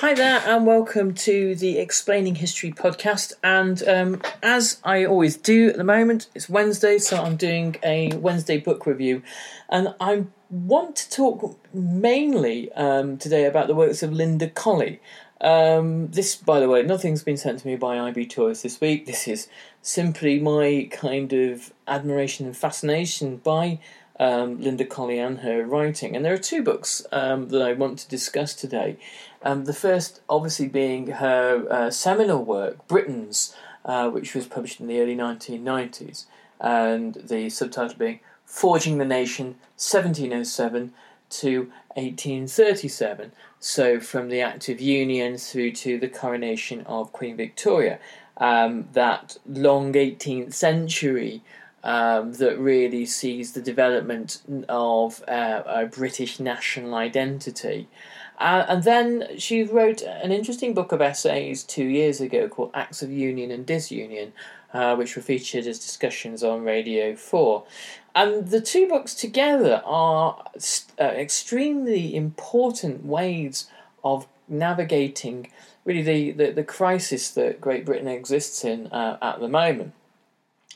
Hi there, and welcome to the Explaining History podcast. And um, as I always do at the moment, it's Wednesday, so I'm doing a Wednesday book review. And I want to talk mainly um, today about the works of Linda Colley. Um, this, by the way, nothing's been sent to me by IB Tauris this week. This is simply my kind of admiration and fascination by um, Linda Colley and her writing. And there are two books um, that I want to discuss today. Um, the first, obviously, being her uh, seminal work, Britons, uh, which was published in the early 1990s, and the subtitle being Forging the Nation 1707 to 1837. So, from the Act of Union through to the coronation of Queen Victoria. Um, that long 18th century um, that really sees the development of uh, a British national identity. Uh, and then she wrote an interesting book of essays two years ago called Acts of Union and Disunion, uh, which were featured as discussions on Radio 4. And the two books together are uh, extremely important ways of navigating really the, the, the crisis that Great Britain exists in uh, at the moment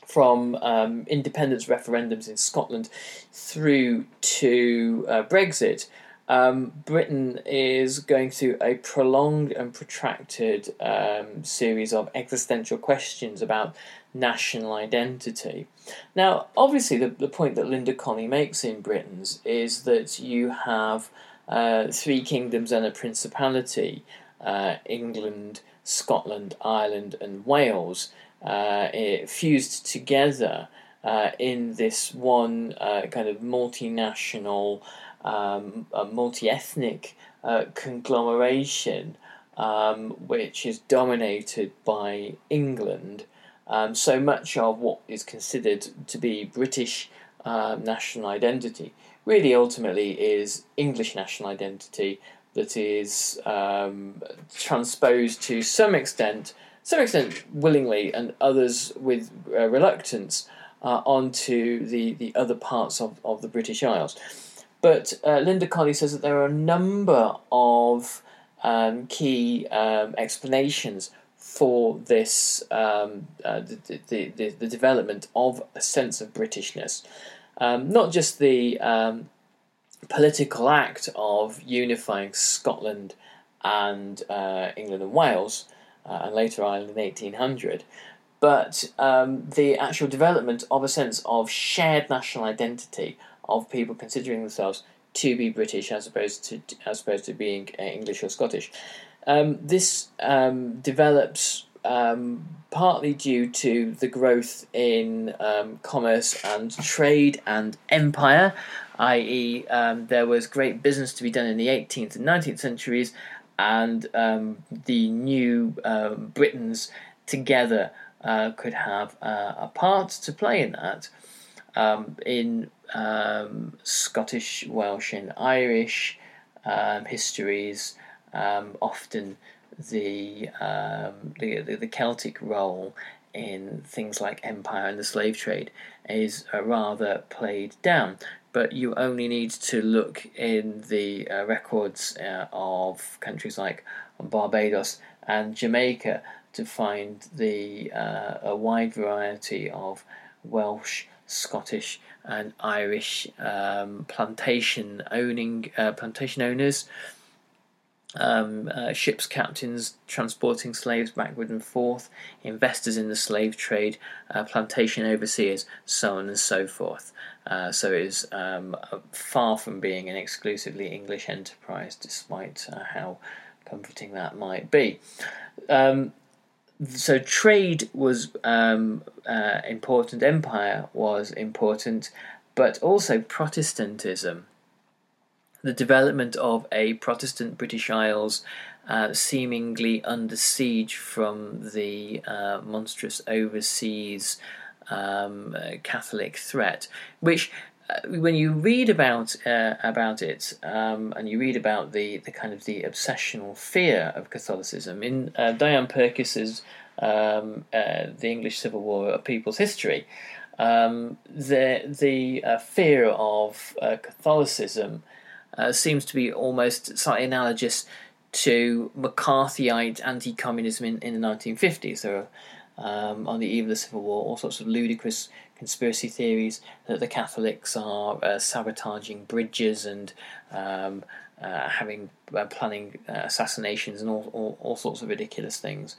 from um, independence referendums in Scotland through to uh, Brexit, um, Britain is going through a prolonged and protracted um, series of existential questions about national identity. Now, obviously, the, the point that Linda Colley makes in Britons is that you have uh, three kingdoms and a principality uh, England, Scotland, Ireland, and Wales uh, fused together uh, in this one uh, kind of multinational, um, multi ethnic uh, conglomeration, um, which is dominated by England. Um, so much of what is considered to be British um, national identity really ultimately is English national identity that is um, transposed to some extent some extent willingly and others with uh, reluctance uh, onto the, the other parts of, of the British Isles. But uh, Linda Colley says that there are a number of um, key um, explanations for this, um, uh, the, the, the, the, development of a sense of Britishness. Um, not just the um, political act of unifying Scotland and uh, England and Wales, uh, and later Ireland in 1800. But um, the actual development of a sense of shared national identity of people considering themselves to be British as opposed to as opposed to being uh, English or Scottish. Um, this um, develops um, partly due to the growth in um, commerce and trade and empire, i.e., um, there was great business to be done in the 18th and 19th centuries, and um, the new Britons together uh, could have uh, a part to play in that. In um, Scottish, Welsh, and Irish um, histories, um, often the, the, the Celtic role in things like empire and the slave trade is uh, rather played down. But you only need to look in the uh, records uh, of countries like Barbados and Jamaica to find the uh, a wide variety of Welsh, Scottish, and Irish um, plantation owning uh, plantation owners um, uh, ships captains transporting slaves backward and forth, investors in the slave trade, uh, plantation overseers, so on and so forth. Uh, so it is um, far from being an exclusively English enterprise, despite uh, how comforting that might be. Um, so trade was um, uh, important, empire was important, but also Protestantism. The development of a Protestant British Isles uh, seemingly under siege from the uh, monstrous overseas um, uh, Catholic threat, which when you read about uh, about it, um, and you read about the, the kind of the obsessional fear of Catholicism in uh, Diane Purkiss's um, The English Civil War: A People's History, um, the the fear of Catholicism uh, seems to be almost slightly analogous to McCarthyite anti-communism in, in the 1950s. There um, on the eve of the Civil War, all sorts of ludicrous conspiracy theories that the Catholics are uh, sabotaging bridges and um, uh, having uh, planning uh, assassinations and all, all, all, sorts of ridiculous things.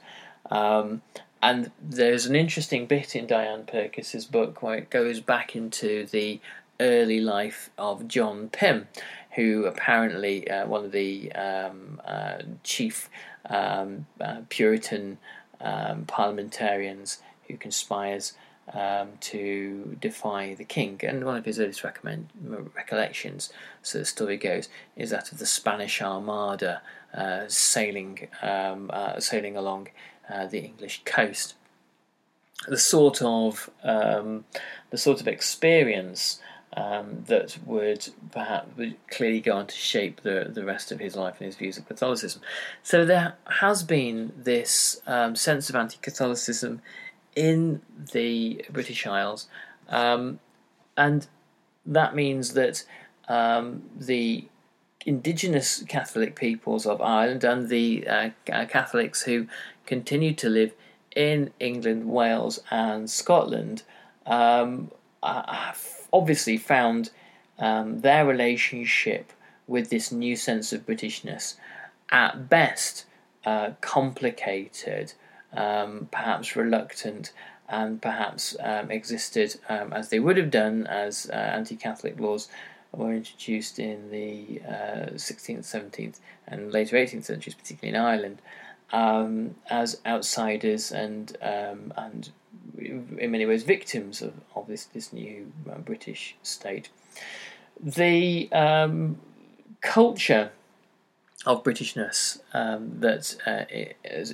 Um, and there's an interesting bit in Diane Purkiss's book where it goes back into the early life of John Pym, who apparently uh, one of the um, uh, chief um, uh, Puritan um, parliamentarians who conspires um, to defy the king. And one of his earliest recollections, so the story goes, is that of the Spanish Armada uh, sailing um, uh, sailing along uh, the English coast. The sort of um, the sort of experience um, that would perhaps would clearly go on to shape the, the rest of his life and his views of Catholicism. So there has been this um, sense of anti Catholicism in the British Isles, um, and that means that um, the indigenous Catholic peoples of Ireland and the uh, uh Catholics who continue to live in England, Wales, and Scotland um, obviously found um, their relationship with this new sense of Britishness at best uh, complicated, um, perhaps reluctant, and perhaps um, existed um, as they would have done as uh, anti Catholic laws were introduced in the uh, 16th, 17th, and later 18th centuries, particularly in Ireland, um, as outsiders and um, and in many ways victims of, of this this new uh, British state. The um, culture of Britishness um, that uh,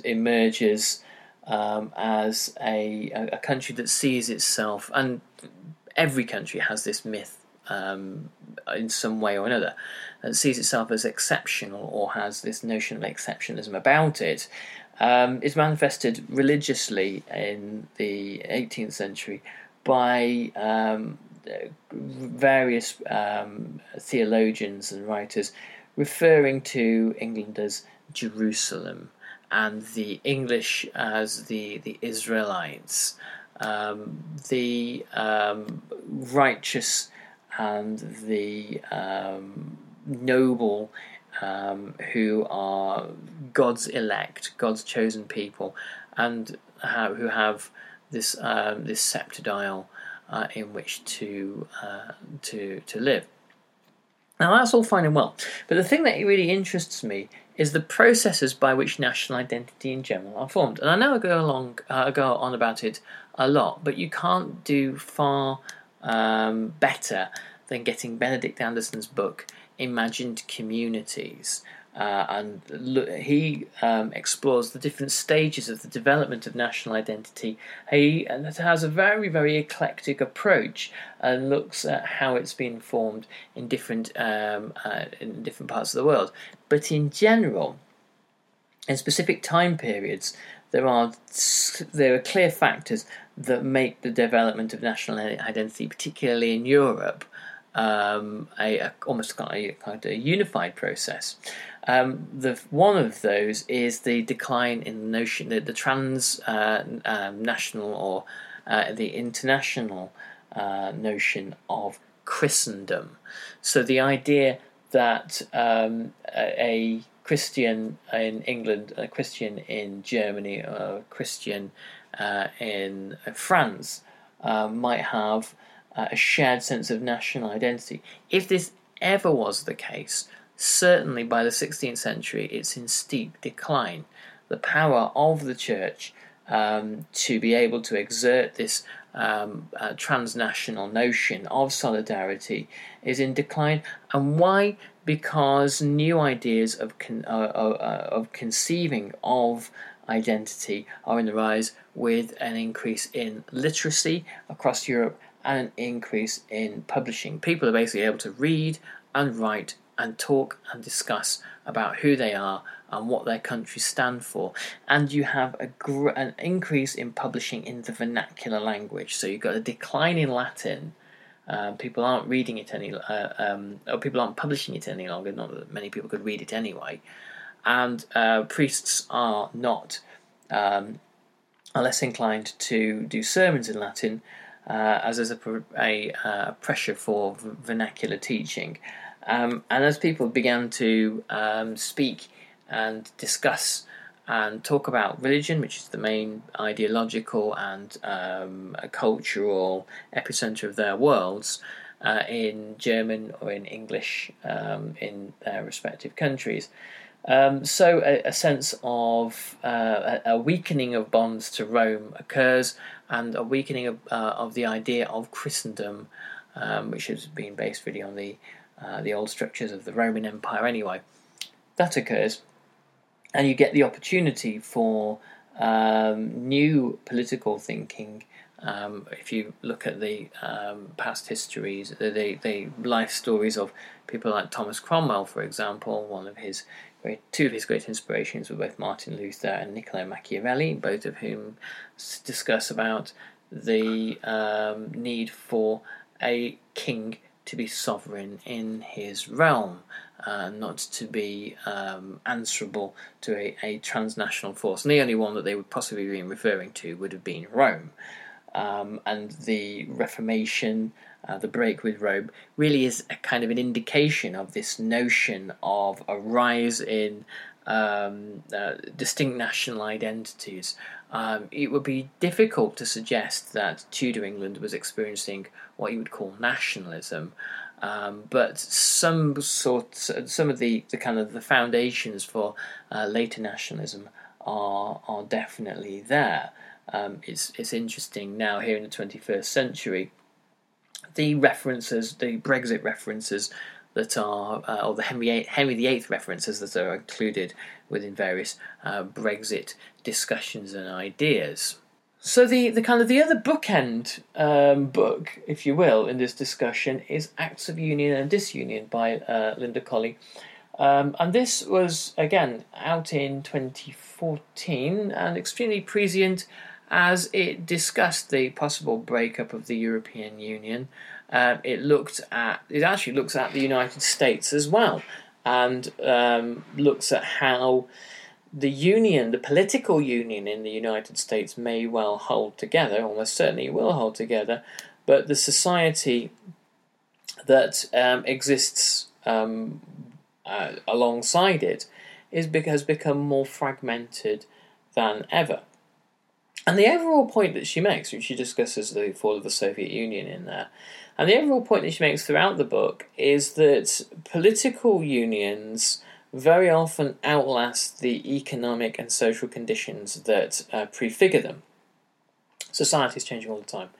emerges um, as a, a country that sees itself, and every country has this myth um, in some way or another, that sees itself as exceptional or has this notion of exceptionalism about it, um, is manifested religiously in the 18th century by um, various um, theologians and writers referring to England as Jerusalem and the English as the, the Israelites, um, the um, righteous and the um, noble um, who are God's elect, God's chosen people, and who have this um, this sceptred isle uh, in which to uh, to to live. Now that's all fine and well, but the thing that really interests me is the processes by which national identity in general are formed. And I know I go along, uh, go on about it a lot, but you can't do far um, better than getting Benedict Anderson's book imagined communities. Uh, and he um, explores the different stages of the development of national identity. He has a very, very eclectic approach and looks at how it's been formed in different um, uh, in different parts of the world. But in general, in specific time periods, there are there are clear factors that make the development of national identity, particularly in Europe, um, a, a, almost kind of a, kind of a unified process. Um, the one of those is the decline in the notion that the trans uh, um, national or uh, the international uh, notion of Christendom. So the idea that um, a, Christian in England, a Christian in Germany, a Christian uh, in France uh, might have uh, a shared sense of national identity. If this ever was the case, certainly by the 16th century, it's in steep decline. The power of the church um, to be able to exert this um, uh, transnational notion of solidarity is in decline. And why? Because new ideas of, con- uh, uh, of conceiving of identity are in the rise with an increase in literacy across Europe and an increase in publishing. People are basically able to read and write and talk and discuss about who they are and what their countries stand for. And you have a gr- an increase in publishing in the vernacular language. So you've got a decline in Latin. Uh, people aren't reading it any, uh, um, or people aren't publishing it any longer. Not that many people could read it anyway. And uh, priests are not um, are less inclined to do sermons in Latin, uh, as there's a, a, a pressure for vernacular teaching. Um, and as people began to um, speak and discuss and talk about religion, which is the main ideological and um, cultural epicenter of their worlds, uh, in German or in English um, in their respective countries. Um, so a, a, sense of uh, a, weakening of bonds to Rome occurs, and a weakening of, uh, of the idea of Christendom, um, which has been based really on the uh, the old structures of the Roman Empire. Anyway, that occurs, and you get the opportunity for um, new political thinking. Um, if you look at the um, past histories, the, the life stories of people like Thomas Cromwell, for example, one of his two of his great inspirations were both Martin Luther and Niccolo Machiavelli, both of whom discuss about the um, need for a king to be sovereign in his realm, uh, not to be um, answerable to a, a, transnational force. And the only one that they would possibly be referring to would have been Rome. Um, and the Reformation uh, the break with Rome, really is a kind of an indication of this notion of a rise in um, uh, distinct national identities. Um, it would be difficult to suggest that Tudor England was experiencing what you would call nationalism. Um, but some sort, some of the, the kind of the foundations for uh, later nationalism are are definitely there. Um, it's it's interesting now here in the 21st century the references, the Brexit references that are, uh, or the Henry, Henry VIII references that are included within various uh, Brexit discussions and ideas. So the, the kind of the other bookend um, book, if you will, in this discussion is Acts of Union and Disunion by uh, Linda Colley. Um, and this was, again, out in 2014 and extremely prescient as it discussed the possible breakup of the European Union. Um, it looked at it actually looks at the United States as well, and um, looks at how the union, the political union in the United States, may well hold together. Almost certainly will hold together, but the society that um, exists um, uh, alongside it is has become more fragmented than ever. And the overall point that she makes, which she discusses the fall of the Soviet Union in there, and the overall point that she makes throughout the book is that political unions very often outlast the economic and social conditions that uh, prefigure them. Society is changing all the time.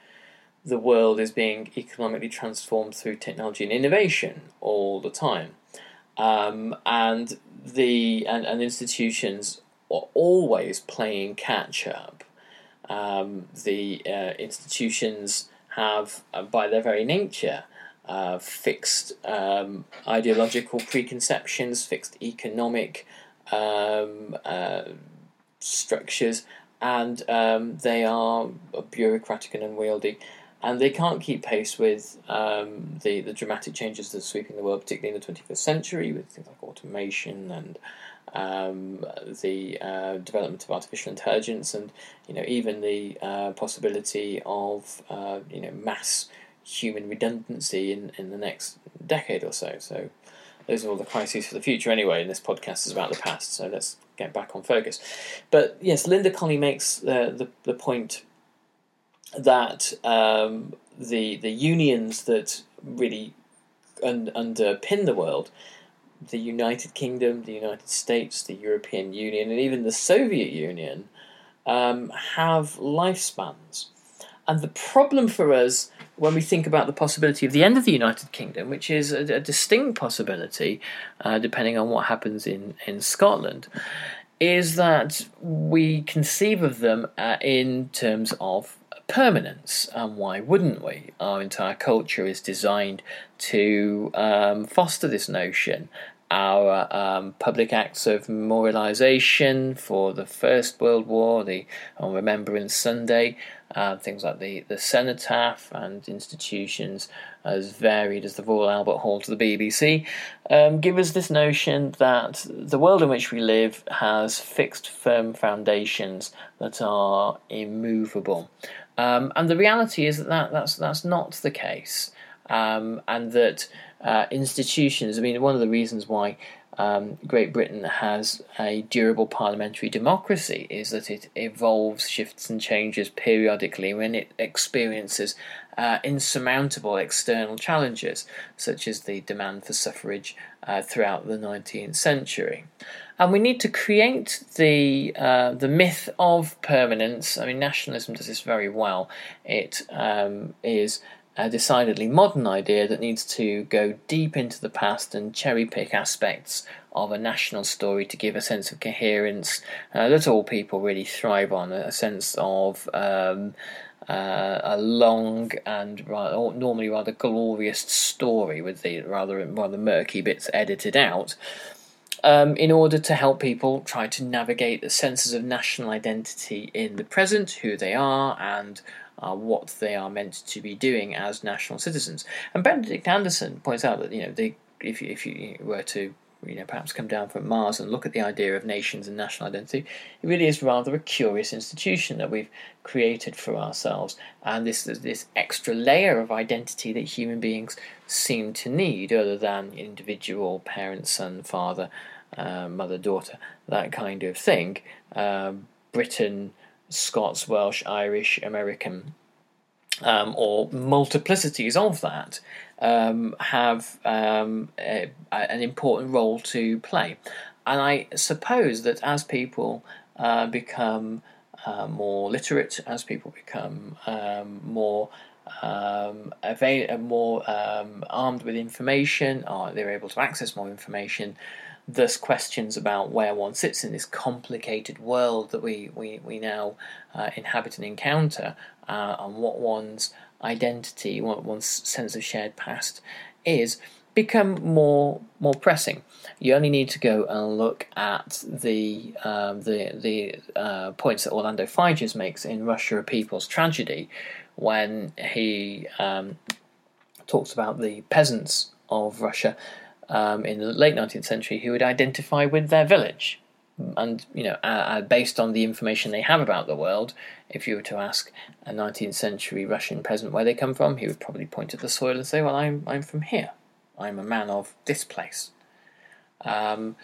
The world is being economically transformed through technology and innovation all the time. Um, and the and, and institutions are always playing catch up um, the uh, institutions have, uh, by their very nature, uh, fixed um, ideological preconceptions, fixed economic um, uh, structures, and um, they are bureaucratic and unwieldy. and they can't keep pace with um, the the dramatic changes that are sweeping the world, particularly in the 21st century, with things like automation and um, the uh, development of artificial intelligence, and you know even the uh, possibility of uh, you know mass human redundancy in, in the next decade or so. So those are all the crises for the future anyway, and this podcast is about the past, so let's get back on focus. But yes, Linda Colley makes the, the, the point that um, the, the unions that really un- underpin the world, the United Kingdom, the United States, the European Union, and even the Soviet Union, um, have lifespans. And the problem for us when we think about the possibility of the end of the United Kingdom, which is a, a distinct possibility, uh, depending on what happens in, in Scotland, is that we conceive of them uh, in terms of permanence. And why wouldn't we? Our entire culture is designed to um, foster this notion our um, public acts of memorialisation for the First World War, the on Remembrance Sunday, uh, things like the, the cenotaph and institutions as varied as the Royal Albert Hall to the BBC, um, give us this notion that the world in which we live has fixed, firm foundations that are immovable. Um, and the reality is that, that that's, that's not the case. Um, and that uh, institutions. I mean, one of the reasons why um, Great Britain has a durable parliamentary democracy is that it evolves, shifts, and changes periodically when it experiences uh, insurmountable external challenges, such as the demand for suffrage uh, throughout the 19th century. And we need to create the uh, the myth of permanence. I mean, nationalism does this very well. It um, is a decidedly modern idea that needs to go deep into the past and cherry pick aspects of a national story to give a sense of coherence uh, that all people really thrive on a sense of um, uh, a long and rather, normally rather glorious story with the rather rather murky bits edited out. Um, in order to help people try to navigate the senses of national identity in the present, who they are, and uh, what they are meant to be doing as national citizens. And Benedict Anderson points out that you know they, if you, if you were to you know perhaps come down from Mars and look at the idea of nations and national identity, it really is rather a curious institution that we've created for ourselves, and this this extra layer of identity that human beings seem to need, other than individual parent, son, father, uh, mother, daughter, that kind of thing. Uh, Britain Scots, Welsh, Irish, American, um, or multiplicities of that um, have um, a, an important role to play. And I suppose that as people uh, become uh, more literate, as people become um, more um, avail- more um, armed with information, or they're able to access more information, thus questions about where one sits in this complicated world that we, we, we now uh, inhabit and encounter, uh, and what one's identity, what one's sense of shared past is, become more more pressing. You only need to go and look at the um, the the uh, points that Orlando Figes makes in Russia: A People's Tragedy, when he um, talks about the peasants of Russia um, in the late 19th century who would identify with their village. And, you know, uh, uh, based on the information they have about the world, if you were to ask a 19th century Russian peasant where they come from, he would probably point at the soil and say, Well, I'm, I'm from here. I'm a man of this place. Um,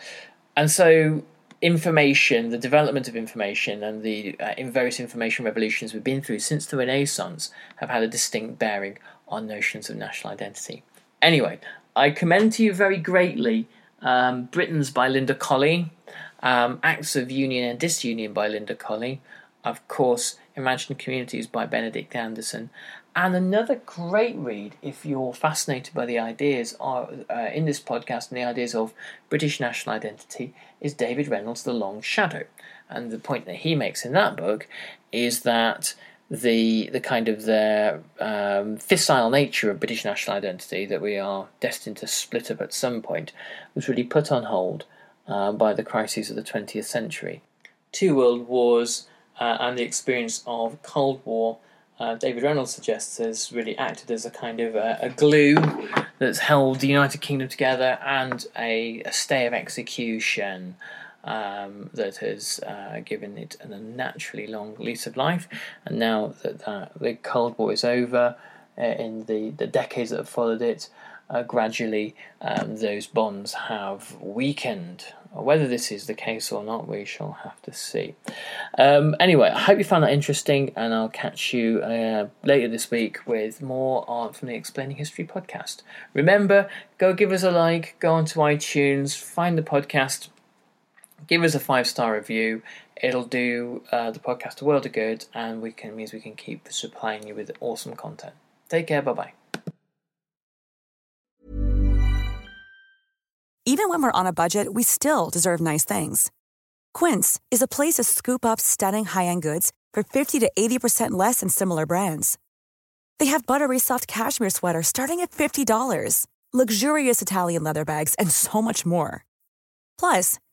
and so, information, the development of information, and the uh, various information revolutions we've been through since the Renaissance have had a distinct bearing on notions of national identity. Anyway, I commend to you very greatly um, Britons by Linda Colley, um, Acts of Union and Disunion by Linda Colley, of course, Imagined Communities by Benedict Anderson, and another great read if you're fascinated by the ideas uh, in this podcast and the ideas of British national identity is David Reynolds' The Long Shadow. And the point that he makes in that book is that the the kind of the um, fissile nature of British national identity that we are destined to split up at some point was really put on hold uh, by the crises of the 20th century. Two world wars uh, and the experience of Cold War uh, David Reynolds suggests has really acted as a kind of a, a glue that's held the United Kingdom together and a, a stay of execution um, that has uh, given it an unnaturally long lease of life. And now that uh, the Cold War is over, uh, in the, the decades that have followed it, uh, gradually um, those bonds have weakened. Whether this is the case or not, we shall have to see. Um, anyway, I hope you found that interesting, and I'll catch you uh, later this week with more on from the Explaining History podcast. Remember, go give us a like, go onto iTunes, find the podcast, give us a five star review. It'll do uh, the podcast a world of good, and we can means we can keep supplying you with awesome content. Take care. Bye bye. Even when we're on a budget, we still deserve nice things. Quince is a place to scoop up stunning high end goods for 50 to 80% less than similar brands. They have buttery soft cashmere sweaters starting at $50, luxurious Italian leather bags, and so much more. Plus,